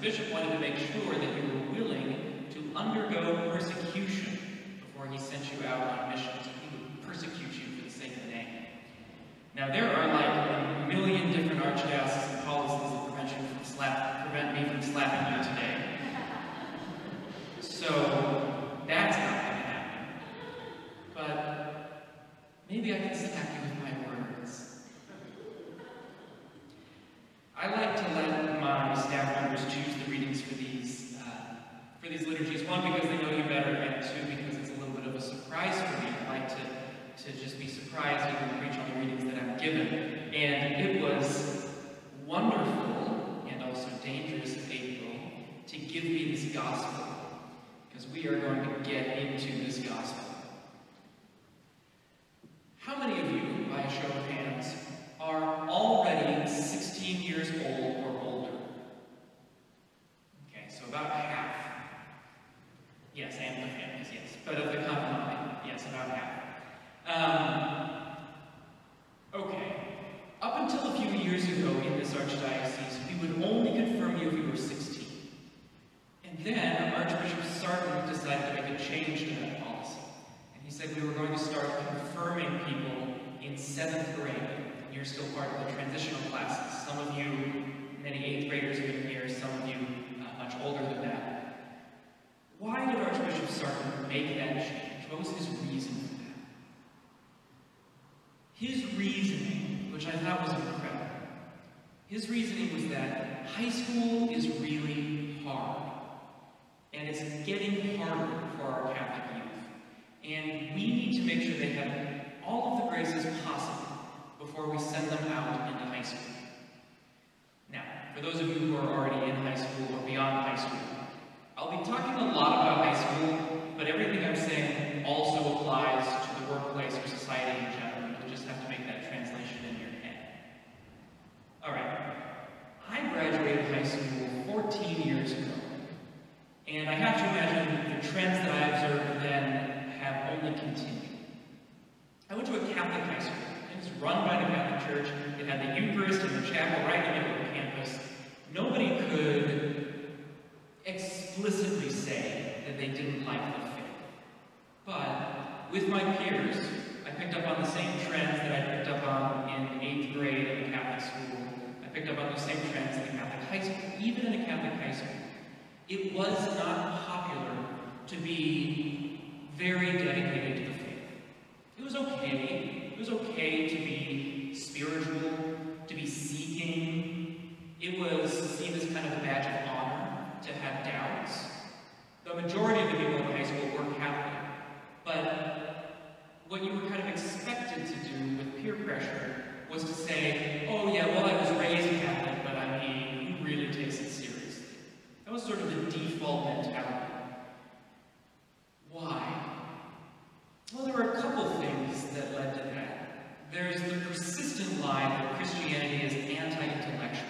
bishop wanted to make sure that you were willing to undergo persecution before he sent you out on missions. He would persecute you for the sake of the name. Now there are like a million different archdioceses and policies that prevent, you from slap, prevent me from slapping you today. So that's not going to happen. But maybe I can slap you with my words. I like to let my staff members choose the readings for these uh, for these liturgies. One, because they know you better, and two, because it's a little bit of a surprise for me. I like to, to just be surprised and preach on the readings that I'm given. And it was wonderful and also dangerous of April to give me this gospel, because we are going to get into this gospel. How many of you, by a show of hands, are already 16 years old or older? Okay, so about half. Yes, and the families, yes. But of the common yes, about half. Um, okay. Up until a few years ago in this archdiocese, we would only confirm you if you were 16. And then Archbishop Sartain decided to make a change to that policy. And he said we were going to start confirming people in seventh grade. You're still part of the transitional classes. Some of you, many eighth graders have been here, some of you uh, much older than that. Why did Archbishop Sartain make that change? What was his reason for that? His reasoning, which I thought was incredible, his reasoning was that high school is really hard. And it's getting harder for our Catholic youth. And we need to make sure they have all of the graces possible before we send them out into high school. Now, for those of you who are already in high school or beyond high school, I'll be talking a lot about high school, but everything I'm saying also applies to the workplace or society in general. You just have to make that translation in your head. All right. I graduated high school 14 years ago. And I have to imagine the trends that I observed then have only continued. I went to a Catholic high school. It was run by the Catholic Church. It had the Eucharist and the chapel right in the middle of the campus. Nobody could explicitly say that they didn't like the faith. But with my peers, I picked up on the same trends that I picked up on in eighth grade in a Catholic school. I picked up on the same trends in a Catholic high school, even in a Catholic high school. It was not popular to be very dedicated to the faith. It was okay. It was okay to be spiritual, to be seeking. It was seen as kind of a badge of honor to have doubts. The majority of the people in high school were Catholic, but what you were kind of expected to do with peer pressure was to say, oh yeah, well I was raised Catholic, but I mean, who really takes it seriously? That was sort of the default mentality. Why? Well, there were a couple things that led to that. There's the persistent lie that Christianity is anti-intellectual,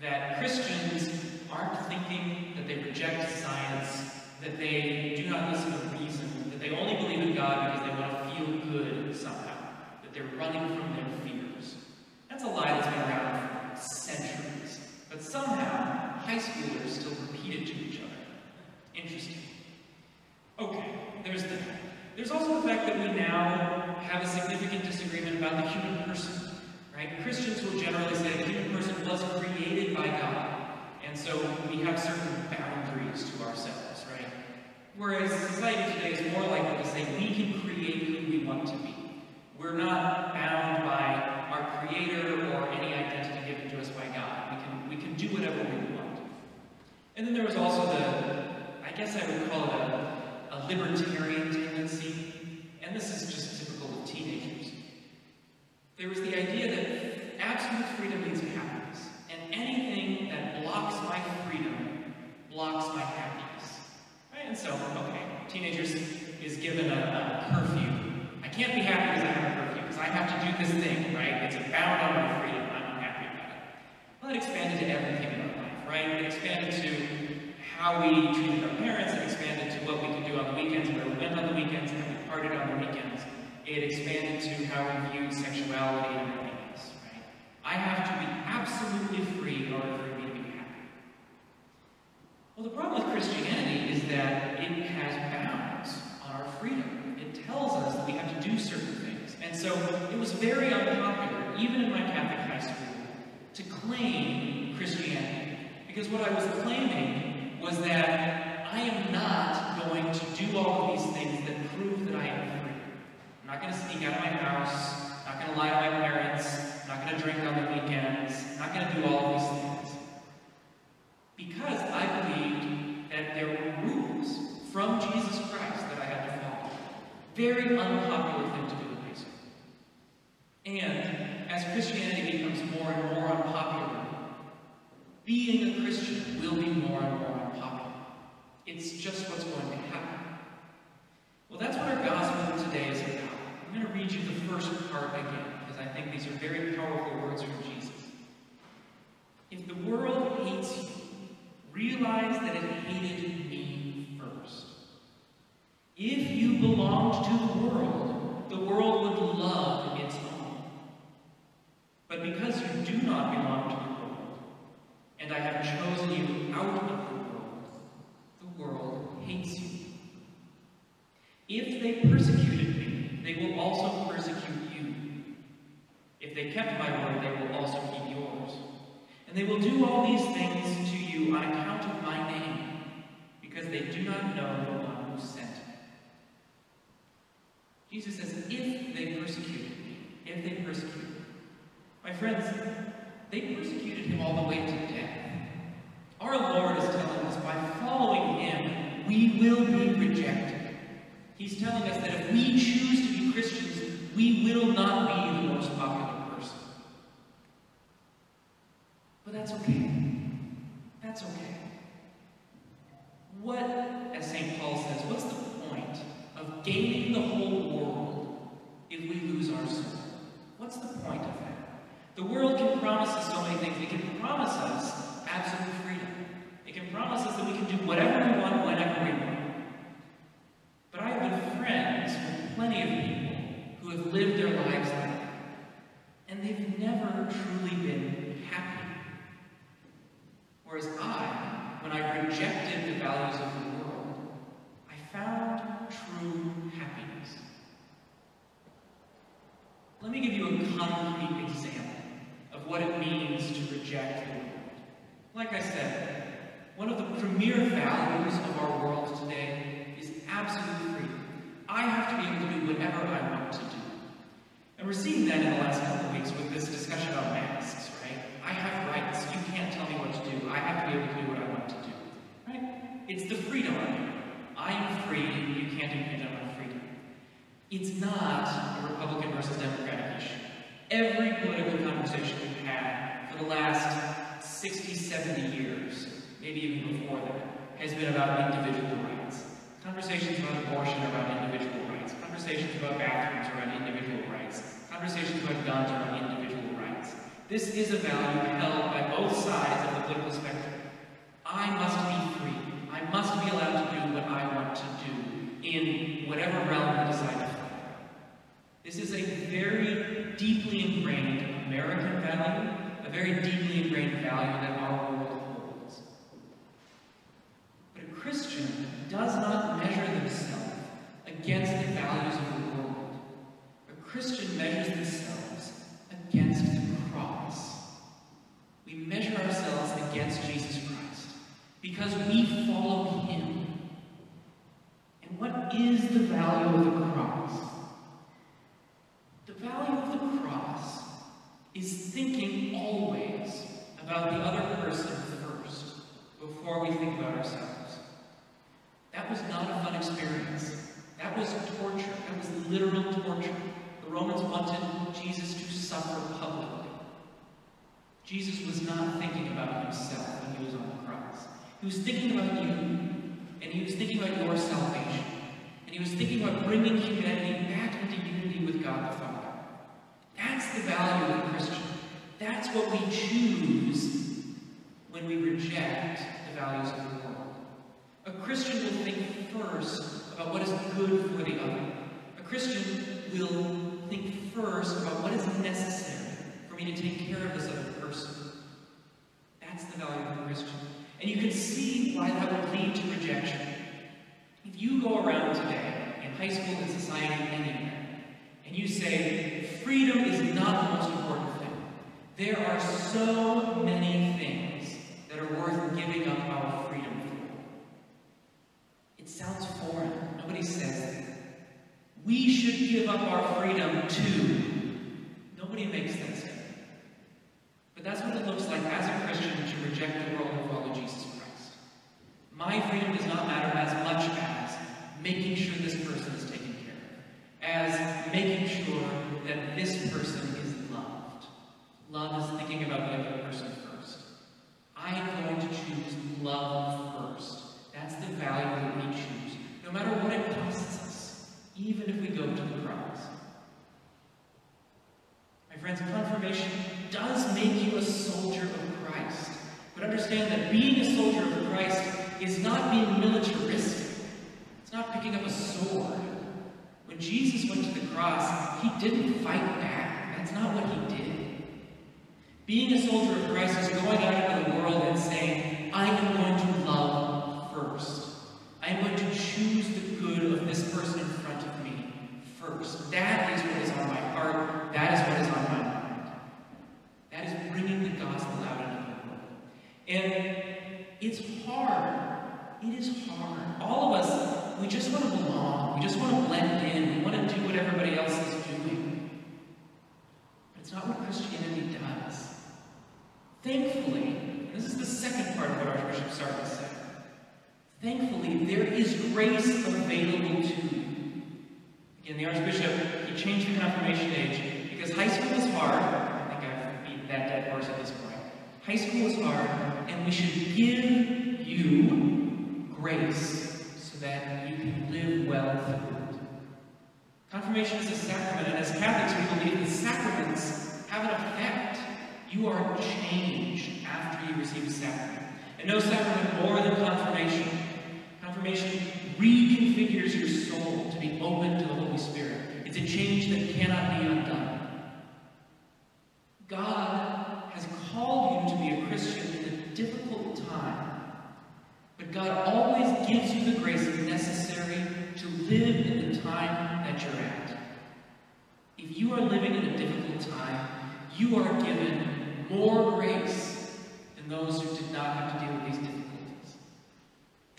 that Christians aren't thinking, that they reject science, that they do not listen to reason, that they only believe in God because they want to feel good somehow, that they're running from their fears. That's a lie that's been around for centuries. But somehow, high schoolers still repeat it to each other. Interesting. Okay, there's that. There's also the fact that we now have a significant disagreement about the human person. Right? Christians will generally say the human person was created by God. And so we have certain boundaries to ourselves? Whereas society today is more likely to say we can create who we want to be. We're not bound by our creator or any identity given to us by God. We can, we can do whatever we want. And then there was also the, I guess I would call it a, a libertarian tendency, and this is just typical of teenagers. how we treated our parents and expanded to what we could do on the weekends, where we went on the weekends, and we partied on the weekends. It expanded to how we viewed sexuality and happiness. right? I have to be absolutely free in order for me to be happy. Well, the problem with Christianity is that it has bounds on our freedom. It tells us that we have to do certain things. And so it was very unpopular, even in my Catholic high school, to claim Christianity. Because what I was claiming was that I am not going to do all of these things that prove that I am free. I'm not going to sneak out of my house, I'm not going to lie to my parents, I'm not going to drink on the weekends, I'm not going to do all of these things. Because I believed that there were rules from Jesus Christ that I had to follow. Very unpopular thing to do in school. And as Christianity becomes more and more unpopular, being a Christian will be more and more unpopular. It's just what's going to happen. Well, that's what our gospel today is about. I'm going to read you the first part again, because I think these are very powerful words from Jesus. If the world hates you, realize that it hated me first. If you belonged to the world, the world would love its own. But because you do not belong to the world, and I have chosen you out of the world, the world hates you. If they persecuted me, they will also persecute kept my word, they will also keep yours. And they will do all these things to you on account of my name, because they do not know the one who sent me. Jesus says, if they persecuted me, if they persecuted me. My friends, they persecuted him all the way to death. Our Lord is telling us by following him, we will be rejected. He's telling us that if we choose to be Christians, we will not be the most popular person. But that's okay. That's okay. What, as St. Paul says, what's the point gaining the whole world if we lose our soul? What's the point of that? The world can promise us so many things. It can promise us absolute freedom. It can promise us that we can do whatever we want, whenever we want. But I have been friends with plenty of people who have lived their lives like that. And they've never truly been happy. Whereas I, when I rejected the values of the world, I found true happiness. Let me give you a concrete example of what it means to reject the world. Like I said, one of values of our world today is absolute freedom. I have to be able to do whatever I want to do. And we're seeing that in the last couple of weeks with this discussion about masks, right? I have rights. You can't tell me what to do. I have to be able to do what I want to do. Right? It's the freedom argument. I'm free, you can't impinge on my freedom. It's not a Republican versus Democratic issue. Every political conversation we've had for the last 60, 70 years, maybe even before that, has been about individual rights. Conversations about abortion are about individual rights. Conversations about bathrooms are about individual rights. Conversations about guns are about individual rights. This is a value held by both sides of the political spectrum. I must be free. I must be allowed to do what I want to do in whatever realm I decide to. This is a very deeply ingrained American value, a very deeply ingrained value that our against Jesus Christ because we follow him. And what is the value of the cross? The value of the cross is thinking always about the other person first before we think about ourselves. That was not a fun experience. That was torture. That was literal torture. The Romans wanted Jesus to suffer publicly. Jesus was not thinking about himself when he was on the cross. He was thinking about you, and he was thinking about your salvation. And he was thinking about bringing humanity back into unity with God the Father. That's the value of a Christian. That's what we choose when we reject the values of the world. A Christian will think first about what is good for the other. A Christian will think first about what is necessary to take care of this other person. That's the value of a Christian. And you can see why that would lead to rejection. If you go around today, in high school, in society, anywhere, and you say, freedom is not the most important thing, there are so many things that are worth giving up our freedom for. It sounds foreign. Nobody says that. We should give up our freedom to. Nobody makes that statement. But that's what it looks like as a Christian to reject the world and follow Jesus Christ. My freedom does not matter as much as making sure this person is taken care of, as making sure that this person is loved. Love is thinking about the other person first. I am going to choose love first. That's the value that we choose, no matter what it costs us, even if we go to the cross. My friends, confirmation does make you a soldier of Christ. But understand that being a soldier of Christ is not being militaristic. It's not picking up a sword. When Jesus went to the cross, he didn't fight back. That's not what he did. Being a soldier of Christ is going out into the world and saying, I am going to love. I am going to choose the good of this person in front of me first. That is what is on my heart. That is what is on my mind. That is bringing the gospel out into the world. And it's hard. It is hard. All of us, we just want to belong. We just want to blend in. We want to do what everybody else is doing. But it's not what Christianity does. Thankfully, this is the second part of what. Thankfully, there is grace available to you. Again, the Archbishop, he changed the confirmation age because high school is hard. I think I've beat that dead horse at this point. High school is hard, and we should give you grace so that you can live well through it. Confirmation is a sacrament, and as Catholics, we believe the sacraments have an effect. You are changed after you receive a sacrament. And no sacrament more than confirmation. Confirmation reconfigures your soul to be open to the Holy Spirit. It's a change that cannot be undone. God has called you to be a Christian in a difficult time, but God always gives you the grace necessary to live in the time that you're at. If you are living in a difficult time, you are given more grace than those who did not have to deal with these difficulties.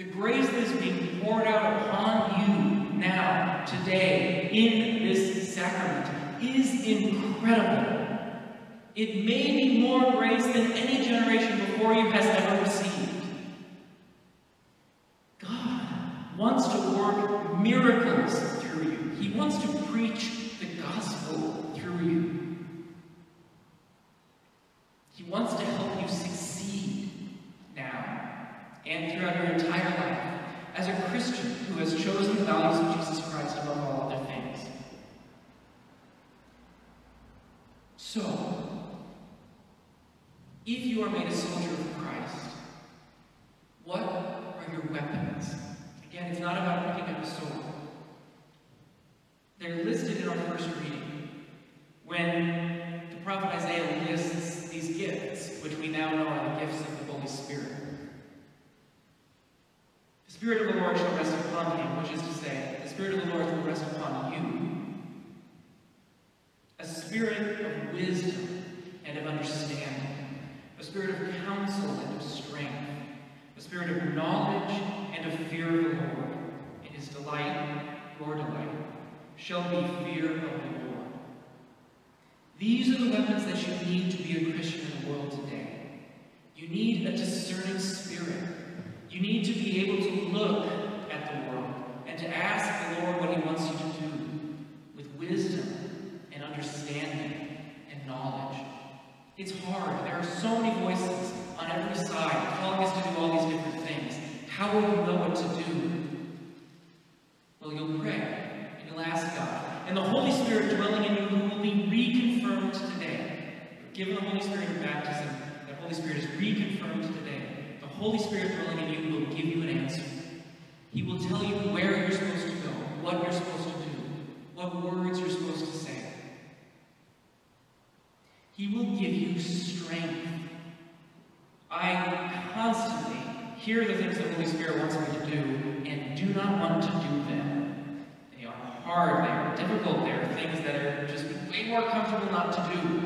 The grace that is being poured out upon you now, today, in this sacrament, is incredible. It may be more grace than any generation before you has ever received. God wants to work miracles through you. He wants to preach the gospel through you. He wants to help you succeed now and throughout your entire life as a Christian who has chosen the values of Jesus Christ above all other things. So, if you are made a soldier of Christ, what are your weapons? Again, it's not about picking up a sword. They're listed in our first reading when the prophet Isaiah lists these gifts, which we now know are the gifts of the Holy Spirit. The Spirit of the Lord shall rest upon him, which is to say, the Spirit of the Lord will rest upon you. A spirit and of understanding, a spirit of counsel and of strength, a spirit of knowledge and of fear of the Lord. In his delight, your delight, shall be fear of the Lord. These are the weapons that you need to be a Christian in the world today. You need a discerning spirit. You need to be able to look at the world and to ask the Lord what he wants you to do with wisdom and understanding. It's hard. There are so many voices on every side telling us to do all these different things. How will you know what to do? Well, you'll pray and you'll ask God. And the Holy Spirit dwelling in you will be reconfirmed today. Given the Holy Spirit of baptism, the Holy Spirit is reconfirmed today. The Holy Spirit dwelling in you will give you an answer. He will tell you where you're supposed to go, what you're supposed to do, what words you're supposed to say. He will give you strength. I constantly hear the things the Holy Spirit wants me to do and do not want to do them. They are hard, they are difficult, they are things that are just way more comfortable not to do.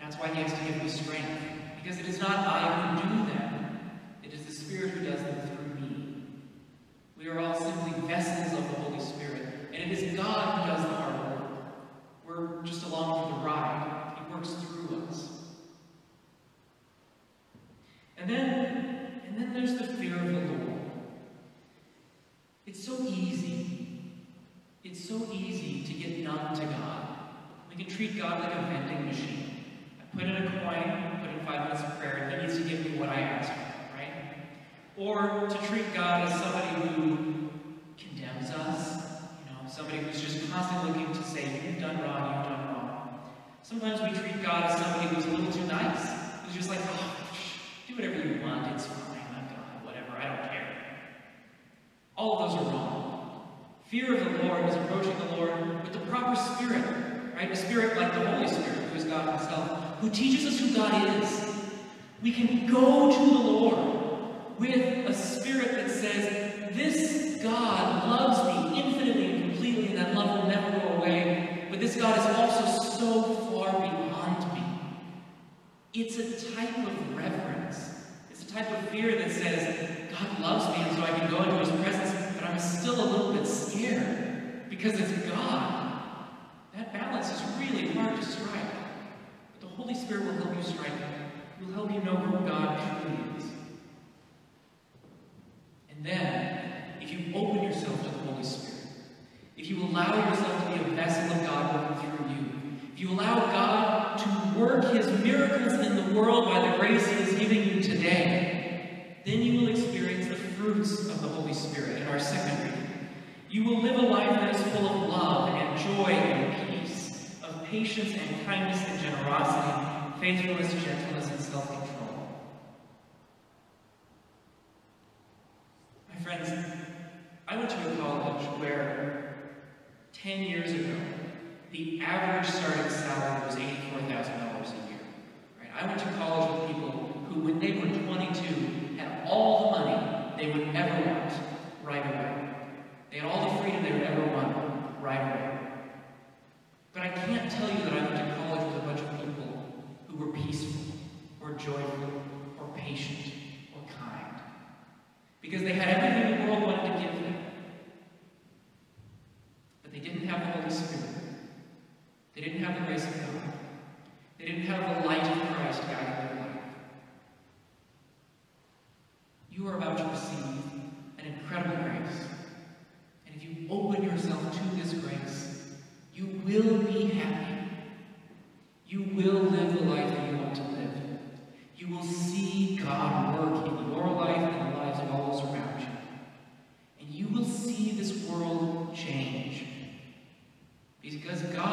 That's why he has to give me strength. Because it is not I who do them, it is the Spirit who does them through me. We are all simply vessels of the Holy Spirit, and it is God who does the hard work. We're just along for the ride. He works through us. And then, and then there's the fear of the Lord. It's so easy. It's so easy to get numb to God. We can treat God like a vending machine. I put in a coin, put in five minutes of prayer, and he needs to give me what I ask for, right? Or to treat God as somebody who condemns us, you know, somebody who's just constantly looking to say, you've done wrong, you've done wrong. Sometimes we treat God as somebody who's a little too nice, who's just like, oh, do whatever you want, it's fine, I'm God, whatever, I don't care. All of those are wrong. Fear of the Lord is approaching the Lord with the proper spirit, right? A spirit like the Holy Spirit, who is God Himself, who teaches us who God is. We can go to the Lord with a spirit that says, This God loves me infinitely and completely, and that love will never go away. But this God is also so far beyond me. It's a type of reverence. It's a type of fear that says, God loves me, and so I can go into his presence, but I'm still a little bit scared because it's God. That balance is really hard to strike. But the Holy Spirit will help you strike it. Will help you know who God truly is. And then, if you open yourself to the Holy Spirit, if you allow yourself to be a vessel of God working through you, if you allow God to work his miracles in the world by the grace he is giving you today, then you will experience fruits of the Holy Spirit in our second reading. You will live a life that is full of love and joy and peace, of patience and kindness and generosity, faithfulness, gentleness, and self-control. My friends, I went to a college where 10 years ago, the average starting salary was $84,000 received an incredible grace. And if you open yourself to this grace, you will be happy. You will live the life that you want to live. You will see God work in your life and the lives of all those around you. And you will see this world change. Because God